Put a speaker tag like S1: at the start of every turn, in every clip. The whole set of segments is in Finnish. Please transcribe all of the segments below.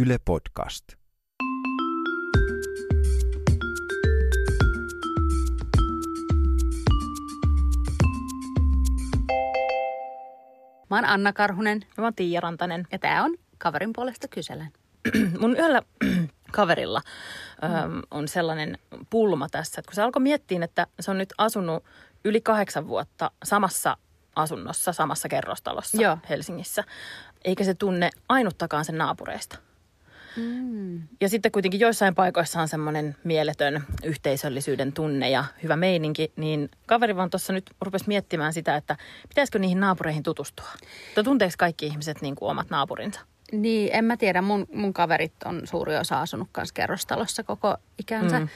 S1: Yle Podcast.
S2: Mä oon Anna Karhunen
S3: Mä oon Tiia Rantanen.
S2: ja tää on Kaverin puolesta kyselen.
S3: Mun yhdellä kaverilla mm. on sellainen pulma tässä, että kun se alkoi miettiä, että se on nyt asunut yli kahdeksan vuotta samassa asunnossa, samassa kerrostalossa
S2: Joo.
S3: Helsingissä, eikä se tunne ainuttakaan sen naapureista.
S2: Mm.
S3: Ja sitten kuitenkin joissain paikoissa on semmoinen mieletön yhteisöllisyyden tunne ja hyvä meininki, niin kaveri vaan tuossa nyt rupesi miettimään sitä, että pitäisikö niihin naapureihin tutustua. Tai tunteeko kaikki ihmiset niin kuin omat naapurinsa?
S2: Niin, en mä tiedä. Mun, mun kaverit on suuri osa asunut kanssa kerrostalossa koko ikänsä.
S3: Mm.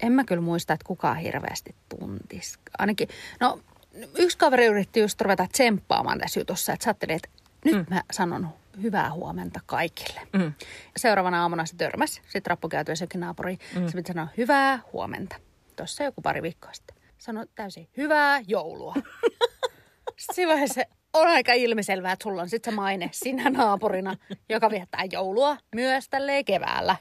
S2: En mä kyllä muista, että kukaan hirveästi tuntisi. Ainakin, no yksi kaveri yritti just ruveta tsemppaamaan tässä jutussa, että sä ajattelin, että nyt mm. mä sanon hyvää huomenta kaikille.
S3: Mm.
S2: Seuraavana aamuna se törmäsi, sitten rappukäytyessä jokin naapuri. Mm. Se piti sanoa hyvää huomenta. Tuossa joku pari viikkoa sitten. Sanoi täysin hyvää joulua. Sitten siinä vaiheessa on aika ilmiselvää, että sulla on sitten se maine sinä naapurina, joka viettää joulua myös tälleen keväällä.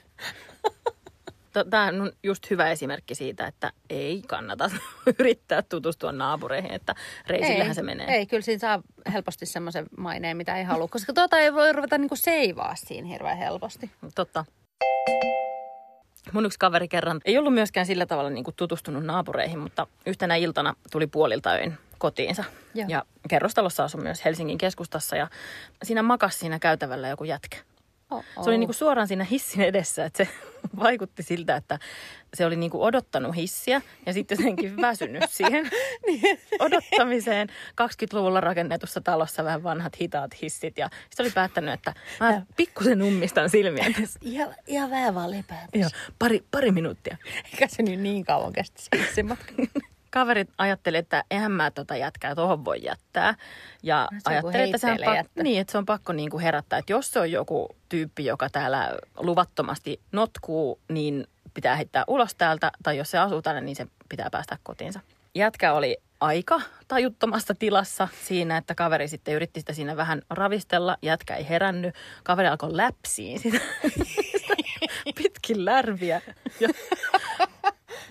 S3: Tämä on just hyvä esimerkki siitä, että ei kannata yrittää tutustua naapureihin, että reisillähän se menee.
S2: Ei, kyllä siinä saa helposti semmoisen maineen, mitä ei halua, koska tuota ei voi ruveta niinku seivaa siinä hirveän helposti.
S3: Totta. Mun yksi kaveri kerran ei ollut myöskään sillä tavalla niin kuin tutustunut naapureihin, mutta yhtenä iltana tuli puolilta öin kotiinsa.
S2: Joo.
S3: Ja kerrostalossa asui myös Helsingin keskustassa ja siinä makasi siinä käytävällä joku jätkä.
S2: Oh,
S3: Se oli niinku suoraan siinä hissin edessä, että se vaikutti siltä, että se oli niinku odottanut hissiä ja sitten jotenkin väsynyt siihen odottamiseen. 20-luvulla rakennetussa talossa vähän vanhat hitaat hissit ja sitten oli päättänyt, että mä pikkusen ummistan silmiä.
S2: Ihan, ihan vähän vaan lepää.
S3: Joo, pari, pari minuuttia.
S2: Eikä se nyt niin kauan kestä se hissimatka.
S3: Kaverit ajatteli, että eihän mä tota jätkää tuohon voi jättää. Ja
S2: No, se joku
S3: ajatteli, että, sehän
S2: heitteille
S3: pak-
S2: jättää.
S3: niin, että se on pakko niinku herättää. Että jos se on joku tyyppi, joka täällä luvattomasti notkuu, niin pitää heittää ulos täältä. Tai jos se asuu täällä, niin se pitää päästä kotiinsa. Jätkä oli aika tajuttomassa tilassa siinä, että kaveri sitten yritti sitä siinä vähän ravistella. Jätkä ei herännyt. Kaveri alkoi läpsiin sitä pitkin lärviä. Ja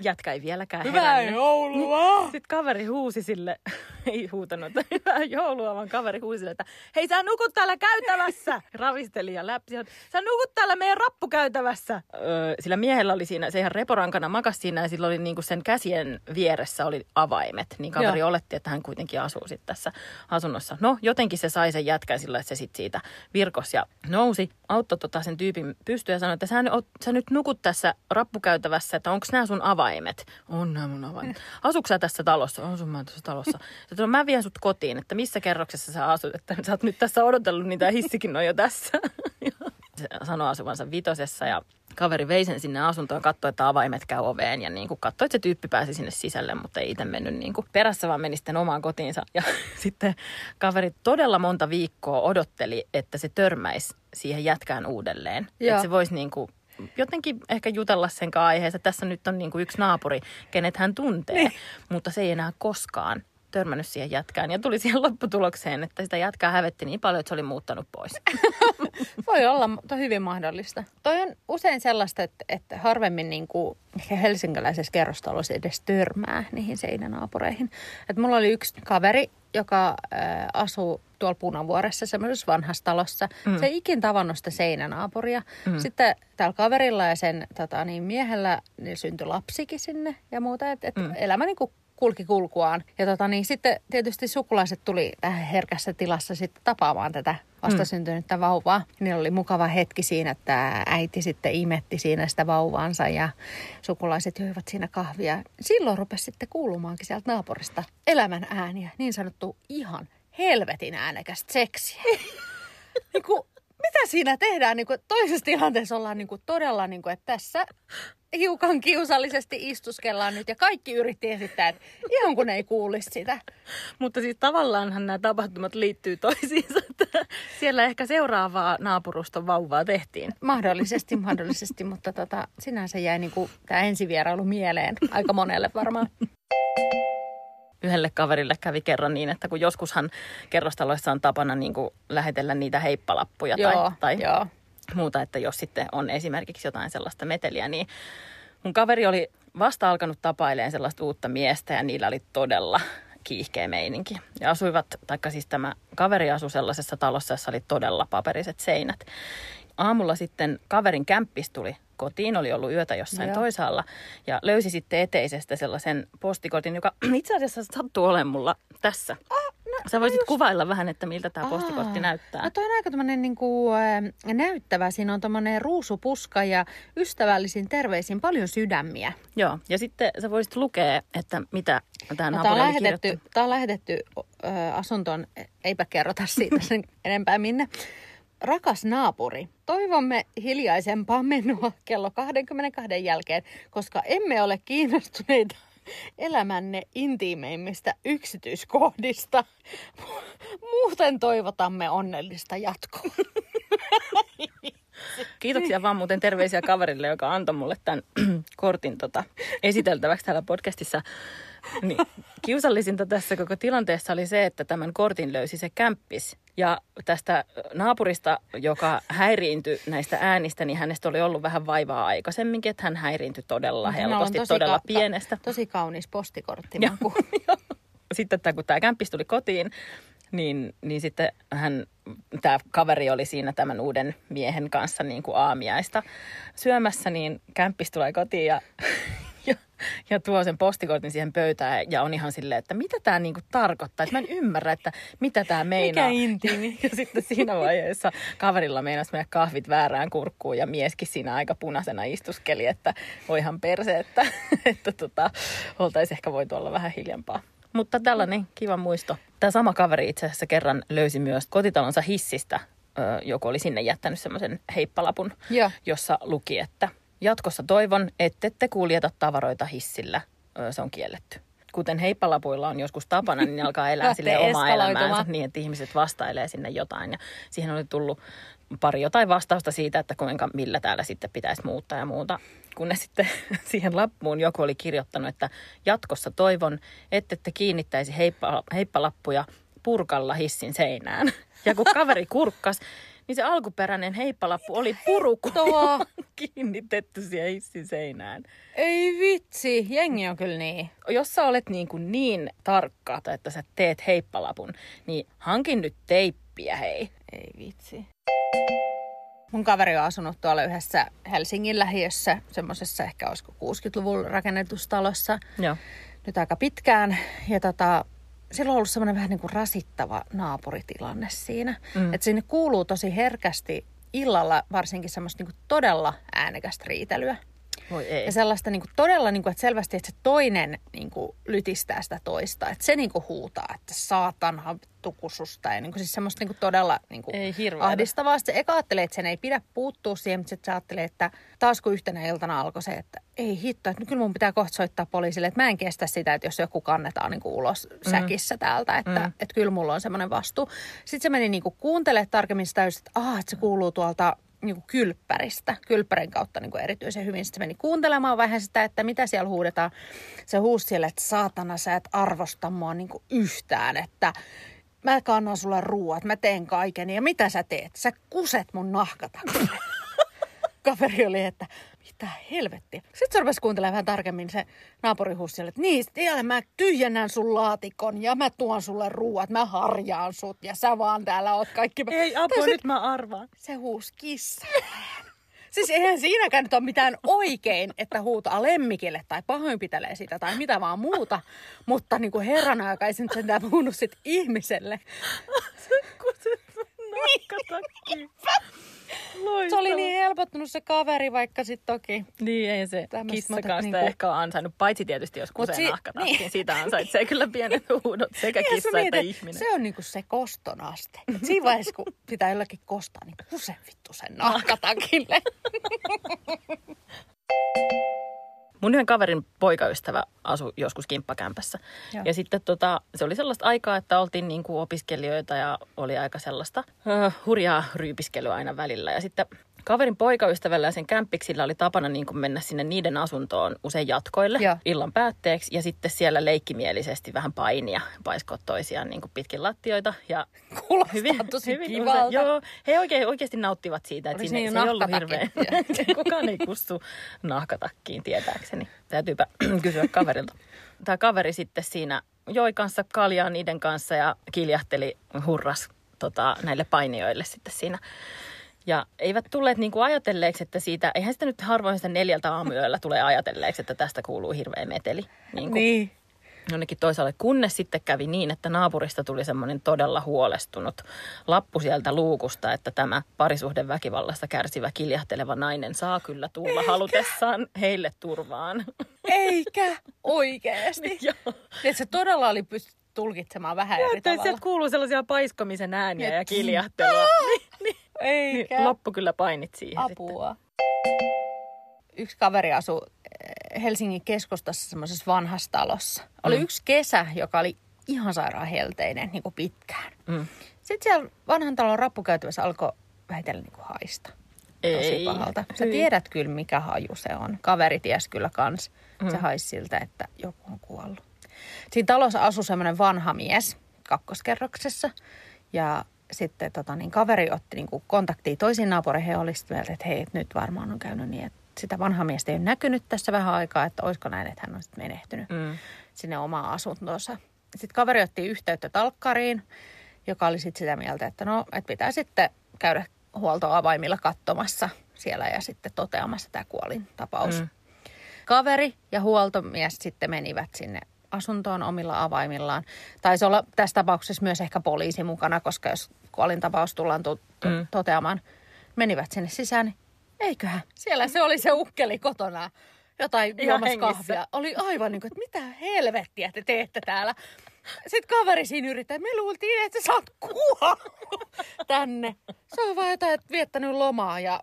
S3: jätkä ei vieläkään herännyt.
S2: joulua!
S3: Sitten kaveri huusi sille, ei huutanut, että hyvää joulua, vaan kaveri huusi että hei sä nukut täällä käytävässä. Ravisteli ja läpsi, sä nukut täällä meidän rappukäytävässä. Öö, sillä miehellä oli siinä, se ihan reporankana makas siinä ja sillä oli niinku sen käsien vieressä oli avaimet. Niin kaveri
S2: Joo.
S3: oletti, että hän kuitenkin asuu sitten tässä asunnossa. No jotenkin se sai sen jätkän sillä, että se sitten siitä virkos ja nousi, auttoi tota sen tyypin pystyyn ja sanoi, että sä, nyt- sä nyt nukut tässä rappukäytävässä, että onko nämä sun avaimet? On nämä mun avaimet. Asuuko sä tässä talossa? Asun mä tässä talossa. Sitten mä vien sut kotiin, että missä kerroksessa sä asut, että sä oot nyt tässä odotellut, niin tää hissikin on jo tässä. Se sanoi asuvansa vitosessa ja kaveri vei sen sinne asuntoon, katsoi, että avaimet käy oveen ja niin kuin katsoi, että se tyyppi pääsi sinne sisälle, mutta ei itse mennyt niin kuin perässä, vaan meni sitten omaan kotiinsa. Ja sitten kaveri todella monta viikkoa odotteli, että se törmäisi siihen jätkään uudelleen.
S2: Joo.
S3: Että se voisi niin kuin jotenkin ehkä jutella sen kanssa aiheessa. Tässä nyt on niin kuin yksi naapuri, kenet hän tuntee, niin. mutta se ei enää koskaan törmännyt siihen jätkään. Ja tuli siihen lopputulokseen, että sitä jätkää hävetti niin paljon, että se oli muuttanut pois.
S2: Voi olla, mutta hyvin mahdollista. Toi on usein sellaista, että, että harvemmin niin kuin ehkä helsinkiläisessä kerrostalossa edes törmää niihin seinänaapureihin. Et mulla oli yksi kaveri, joka äh, asuu tuolla Punavuoressa semmoisessa vanhassa talossa. Mm. Se ei ikin tavannut sitä seinänaapuria. Mm. Sitten täällä kaverilla ja sen tota, niin miehellä niin syntyi lapsikin sinne ja muuta. Että et mm. elämä niin kuin kulki kulkuaan. Ja tota, niin sitten tietysti sukulaiset tuli tähän herkässä tilassa sitten tapaamaan tätä vastasyntynyttä vauvaa. Niillä oli mukava hetki siinä, että äiti sitten imetti siinä sitä vauvaansa ja sukulaiset joivat siinä kahvia. Silloin rupesi sitten kuulumaankin sieltä naapurista elämän ääniä, niin sanottu ihan helvetin äänekästä seksiä. niin kuin, mitä siinä tehdään? Niin kuin, toisessa tilanteessa ollaan niin kuin, todella, niin kuin, että tässä hiukan kiusallisesti istuskellaan nyt ja kaikki yritti esittää, että ihan kun ei kuulisi sitä.
S3: Mutta siis tavallaanhan nämä tapahtumat liittyy toisiinsa. Siellä ehkä seuraavaa naapuruston vauvaa tehtiin.
S2: Mahdollisesti, mahdollisesti, mutta tota, sinänsä jäi niin kuin, tämä ensivierailu mieleen aika monelle varmaan.
S3: Yhdelle kaverille kävi kerran niin, että kun joskushan kerrostaloissa on tapana niin kuin lähetellä niitä heippalappuja
S2: joo,
S3: tai, tai
S2: joo.
S3: Muuta, että jos sitten on esimerkiksi jotain sellaista meteliä, niin mun kaveri oli vasta alkanut tapailemaan sellaista uutta miestä ja niillä oli todella kiihkeä meininki. Ja asuivat, taikka siis tämä kaveri asui sellaisessa talossa, jossa oli todella paperiset seinät. Aamulla sitten kaverin kämppis tuli kotiin, oli ollut yötä jossain
S2: Joo.
S3: toisaalla ja löysi sitten eteisestä sellaisen postikotin, joka itse asiassa sattuu olemaan mulla tässä. Sä voisit kuvailla vähän, että miltä tämä postikortti
S2: Aa.
S3: näyttää.
S2: No toi on aika tämmönen niinku, äh, näyttävä. Siinä on tommonen ruusupuska ja ystävällisin terveisin paljon sydämiä.
S3: Joo, ja sitten sä voisit lukea, että mitä tämä
S2: No, tämä on lähetetty, tää on lähetetty ö, asuntoon, eipä kerrota siitä sen enempää minne. Rakas naapuri, toivomme hiljaisempaa menoa kello 22 jälkeen, koska emme ole kiinnostuneita elämänne intiimeimmistä yksityiskohdista. Muuten toivotamme onnellista jatkoa.
S3: Kiitoksia vaan muuten terveisiä kaverille, joka antoi mulle tämän kortin tota, esiteltäväksi täällä podcastissa. Niin, kiusallisinta tässä koko tilanteessa oli se, että tämän kortin löysi se kämppis. Ja tästä naapurista, joka häiriintyi näistä äänistä, niin hänestä oli ollut vähän vaivaa aikaisemminkin, että hän häiriintyi todella helposti,
S2: tosi
S3: todella
S2: ka-
S3: pienestä.
S2: Tosi kaunis postikortti.
S3: Sitten tämä, kun tämä kämppis tuli kotiin, niin, niin sitten hän, tämä kaveri oli siinä tämän uuden miehen kanssa niin kuin aamiaista syömässä, niin kämppis tulee kotiin ja, ja, ja tuo sen postikortin siihen pöytään ja on ihan silleen, että mitä tämä niin kuin tarkoittaa, että mä en ymmärrä, että mitä tämä meinaa.
S2: Mikä intiimi?
S3: Ja sitten siinä vaiheessa kaverilla meinasi mennä kahvit väärään kurkkuun ja mieskin siinä aika punaisena istuskeli, että voihan perse, että, että tota, oltaisiin ehkä voitu olla vähän hiljempaa. Mutta tällainen kiva muisto. Tämä sama kaveri itse asiassa kerran löysi myös kotitalonsa hissistä. Joku oli sinne jättänyt semmoisen heippalapun,
S2: Joo.
S3: jossa luki, että jatkossa toivon, ettette kuljeta tavaroita hissillä. Se on kielletty. Kuten heippalapuilla on joskus tapana, niin ne alkaa elää sille omaa elämäänsä niin, että ihmiset vastailee sinne jotain. Ja siihen oli tullut pari jotain vastausta siitä, että kuinka, millä täällä sitten pitäisi muuttaa ja muuta. Kunnes sitten siihen lappuun joku oli kirjoittanut, että jatkossa toivon, ettette kiinnittäisi heippa, heippalappuja purkalla hissin seinään. Ja kun kaveri kurkkas, niin se alkuperäinen heippalappu oli purukuva kiinnitetty siihen hissin seinään.
S2: Ei vitsi, jengi on kyllä niin.
S3: Jos sä olet niin, kuin niin tarkka, että sä teet heippalapun, niin hankin nyt teippiä hei.
S2: Ei vitsi. Mun kaveri on asunut tuolla yhdessä Helsingin lähiössä, semmoisessa ehkä olisiko 60-luvun rakennetustalossa
S3: Joo.
S2: nyt aika pitkään. Ja tota, sillä on ollut semmoinen vähän niin kuin rasittava naapuritilanne siinä.
S3: Mm.
S2: Että sinne kuuluu tosi herkästi illalla varsinkin semmoista niin todella äänekästä riitelyä.
S3: Voi ei.
S2: Ja sellaista niin kuin todella, niin kuin, että selvästi, että se toinen niin kuin, lytistää sitä toista. Että se niin kuin, huutaa, että saatana tukususta. Ja niin kuin, siis semmoista niin kuin, todella niin kuin,
S3: Ei
S2: ahdistavaa. Sitten eka ajattelee, että sen ei pidä puuttua siihen, mutta sitten se ajattelee, että taas kun yhtenä iltana alkoi se, että ei hitto, että kyllä mun pitää kohta soittaa poliisille, että mä en kestä sitä, että jos joku kannetaan niin kuin, ulos säkissä täältä, että,
S3: Mm.
S2: että kyllä mulla on semmoinen vastuu. Sitten se meni niin kuin, kuuntelemaan tarkemmin sitä, että, ah, että se kuuluu tuolta niin kuin kylppäristä, kylppärin kautta niin kuin erityisen hyvin. Sitten se meni kuuntelemaan vähän sitä, että mitä siellä huudetaan. Se huusi siellä, että saatana sä et arvosta mua niin kuin yhtään, että mä kannan sulle ruuat, mä teen kaiken ja mitä sä teet? Sä kuset mun nahkatakille. Kaveri oli, että mitä helvettiä. Sitten se rupesi kuuntelemaan vähän tarkemmin se naapuri huusi siellä, että niin, siellä mä tyhjennän sun laatikon ja mä tuon sulle ruuat, mä harjaan sut ja sä vaan täällä oot kaikki.
S3: Ei apua,
S2: se-
S3: nyt mä arvaan.
S2: se huusi kissa. Siis eihän siinäkään nyt ole mitään oikein, että huutaa lemmikille tai pahoinpitelee sitä tai mitä vaan muuta. Mutta niin kuin herrana, joka ei se nyt sentään puhunut sit ihmiselle.
S3: Nahkatakki.
S2: Se oli niin helpottunut se kaveri, vaikka sitten toki.
S3: Niin, ei se kissakaan sitä
S2: niinku-
S3: ehkä ole ansainnut, paitsi tietysti jos
S2: Mut
S3: kusee
S2: si-
S3: nahkatakkiin.
S2: niin.
S3: Siitä ansaitsee kyllä pienet huudot sekä
S2: Eihän
S3: kissa että
S2: mieti,
S3: ihminen.
S2: Se on niinku se koston aste. Et siinä vaiheessa, kun pitää jollakin kostaa, niin kuse vittu sen nahkatakille.
S3: Mun yhden kaverin poikaystävä asui joskus kimppakämpässä.
S2: Joo.
S3: Ja sitten tota, se oli sellaista aikaa, että oltiin niin kuin opiskelijoita ja oli aika sellaista uh, hurjaa ryypiskelyä aina välillä. Ja sitten kaverin poikaystävällä ja sen kämppiksillä oli tapana niin kuin mennä sinne niiden asuntoon usein jatkoille
S2: Joo.
S3: illan päätteeksi. Ja sitten siellä leikkimielisesti vähän painia, paiskoa toisiaan niin kuin pitkin lattioita. Ja
S2: Kuulostaa tosi kivalta.
S3: usein- Joo, he oikein, oikeasti nauttivat siitä, että sinne,
S2: siinä
S3: se ei ollut hirveän. Kukaan ei kussu nahkatakkiin tietääkseni. Täytyypä kysyä kaverilta. Tämä kaveri sitten siinä joi kanssa kaljaa niiden kanssa ja kiljahteli hurras tota, näille painijoille sitten siinä. Ja eivät tulleet niin kuin ajatelleeksi, että siitä, eihän sitä nyt harvoin sitä neljältä aamuyöllä tulee ajatelleeksi, että tästä kuuluu hirveä meteli. Niin kuin
S2: Niin.
S3: jonnekin toisaalle, kunnes sitten kävi niin, että naapurista tuli semmoinen todella huolestunut lappu sieltä luukusta, että tämä parisuhden väkivallasta kärsivä kiljahteleva nainen saa kyllä tulla halutessaan heille turvaan.
S2: Eikä oikeesti.
S3: Joo.
S2: Että se todella oli pystynyt tulkitsemaan vähän eri
S3: Että
S2: tavalla.
S3: sieltä kuuluu sellaisia paiskomisen ääniä ja
S2: Et-
S3: kiljahtelua. niin, niin,
S2: Eikä.
S3: niin, loppu kyllä painit siihen sitten.
S2: Apua. Yksi kaveri asui eh, Helsingin keskustassa semmoisessa vanhassa talossa. Oli
S3: Mm.
S2: yksi kesä, joka oli ihan sairaan helteinen niin kuin pitkään.
S3: Mm.
S2: Sitten siellä vanhan talon rappukäytävässä alkoi vähitellen niin kuin haista. Tosi
S3: Ei.
S2: pahalta. Sä
S3: Hyi.
S2: tiedät kyllä, mikä haju se on. Kaveri ties kyllä kans. Se
S3: Mm.
S2: haisi siltä, että joku on kuollut. Siinä talossa asui semmoinen vanha mies kakkoskerroksessa. Ja sitten tota, niin kaveri otti niin kuin kontaktia toisiin naapureihin ja oli sitten mieltä, että hei, nyt varmaan on käynyt niin, että sitä vanhaa miestä ei ole näkynyt tässä vähän aikaa, että olisiko näin, että hän on sitten menehtynyt
S3: Mm.
S2: sinne omaan asuntoonsa. Sitten kaveri otti yhteyttä talkkariin, joka oli sitten sitä mieltä, että no, että pitää sitten käydä huoltoavaimilla katsomassa siellä ja sitten toteamassa tämä kuolintapaus.
S3: Mm.
S2: Mm. Kaveri ja huoltomies sitten menivät sinne asuntoon omilla avaimillaan. Taisi olla tässä tapauksessa myös ehkä poliisi mukana, koska jos kuolintapaus tullaan to- to-
S3: Mm.
S2: toteamaan, menivät sinne sisään, niin eiköhän. Siellä se oli se ukkeli kotona jotain juomassa kahvia. Oli aivan niin kuin, että mitä helvettiä te teette täällä. Sitten kaveri siinä yrittää, me luultiin, että sä oot kuollut tänne. Se on vaan jotain, että viettänyt lomaa ja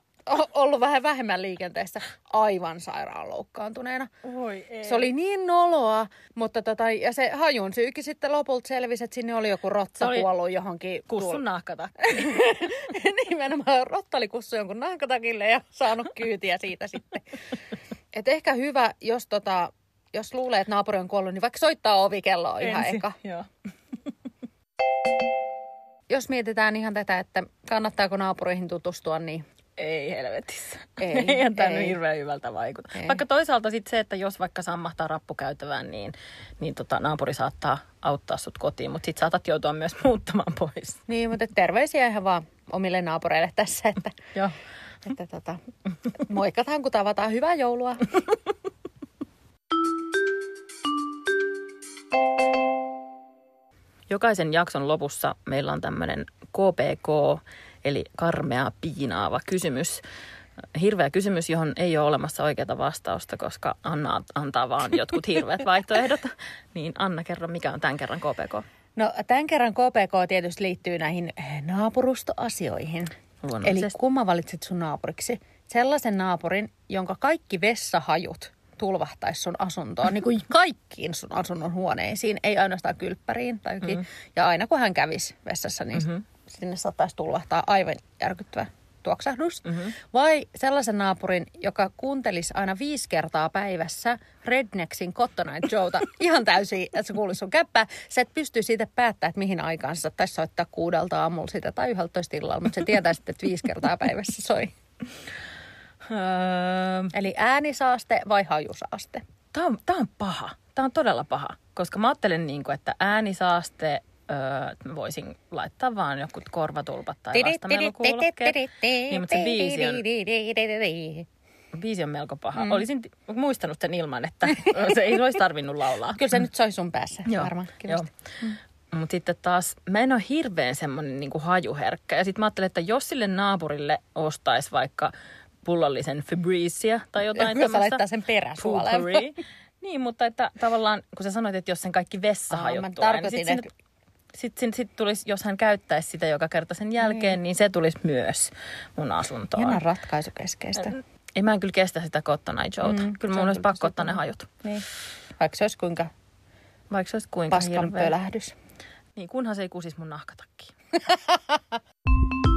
S2: ollut vähän vähemmän liikenteessä aivan sairaan loukkaantuneena.
S3: Voi ei.
S2: Se oli niin noloa, mutta tota, ja se hajun syykin sitten lopulta selvisi, että sinne oli joku rotta
S3: oli
S2: kuollut johonkin.
S3: kussun nahkatakki.
S2: Nimenomaan rotta oli kussu jonkun nahkatakille ja saanut kyytiä siitä sitten. Et ehkä hyvä, jos, tota, jos luulee, että naapuri on kuollut, niin vaikka soittaa ovikelloa ihan
S3: Ensin.
S2: eka.
S3: Joo.
S2: Jos mietitään ihan tätä, että kannattaako naapureihin tutustua, niin
S3: Ei helvetissä.
S2: Ei,
S3: Eihän tämä
S2: ei.
S3: hirveän hyvältä vaikuta.
S2: Ei.
S3: Vaikka toisaalta sitten se, että jos vaikka sammahtaa rappukäytävään, niin, niin tota, naapuri saattaa auttaa sut kotiin, mutta sitten saatat joutua myös muuttamaan pois.
S2: Niin, mutta terveisiä ihan vaan omille naapureille tässä, että,
S3: Joo.
S2: että tota, moikataan kun tavataan. Hyvää joulua.
S3: Jokaisen jakson lopussa meillä on tämmöinen KPK, eli karmea piinaava kysymys. Hirveä kysymys, johon ei ole olemassa oikeaa vastausta, koska Anna antaa vaan jotkut hirveät vaihtoehdot. Niin Anna, kerro, mikä on tämän kerran KPK?
S2: No tämän kerran KPK tietysti liittyy näihin eh, naapurustoasioihin. Eli kumma valitset sun naapuriksi? Sellaisen naapurin, jonka kaikki vessahajut tulvahtaisi sun asuntoon, niin kuin kaikkiin sun asunnon huoneisiin, ei ainoastaan kylppäriin tai mm-hmm. Ja aina kun hän kävisi vessassa, niin mm-hmm. Sinne saattaisi tulvahtaa aivan järkyttävä tuoksahdus. Mm-hmm. Vai sellaisen naapurin, joka kuuntelisi aina viisi kertaa päivässä Rednexin Cotton Eye Joeta ihan täysin, että se kuulisi sun käppää. Sä et pysty siitä päättämään, että mihin aikaan sä saattaisi soittaa kuudelta aamulla sitä tai yhdeltä illalla, mutta se tietää sitten, että viisi kertaa päivässä soi.
S3: Öö,
S2: Eli äänisaaste vai hajusaaste?
S3: Tämä on, tää on paha. Tämä on todella paha. Koska mä ajattelen, niin kuin, että äänisaaste, öö, että mä voisin laittaa vaan jotkut korvatulpat tai vastamelukuulokkeet. Niin, mutta se biisi on, biisi on melko paha. Mm. Olisin muistanut sen ilman, että se ei olisi tarvinnut laulaa.
S2: Kyllä se nyt soi sun päässä
S3: Joo,
S2: varmaan.
S3: joo.
S2: kivasti.
S3: Mutta sitten taas, mä en ole hirveän semmoinen niin hajuherkkä. Ja sitten mä ajattelen, että jos sille naapurille ostaisi vaikka pullollisen Febrezia tai jotain tämmöistä
S2: laittaa sen peräsuoleen.
S3: Niin, mutta että tavallaan, kun sä sanoit, että jos sen kaikki vessahajut
S2: Aa, mä
S3: tulee, niin
S2: tarkoitin,
S3: sit,
S2: että-
S3: sit, sit, tulisi, jos hän käyttäisi sitä joka kerta sen jälkeen, niin se tulisi myös mun asuntoon.
S2: Ihan ratkaisukeskeistä.
S3: Ei mä en kyllä kestä sitä Cotton Eye Joeta.
S2: Mm,
S3: kyllä mun
S2: on
S3: olisi pakko ottaa ne hajut.
S2: Niin. Vaikka se olisi kuinka
S3: Vaikka se olisi kuinka
S2: paskan
S3: hirveä.
S2: pölähdys.
S3: Niin, kunhan se ei kusisi mun nahkatakkiin.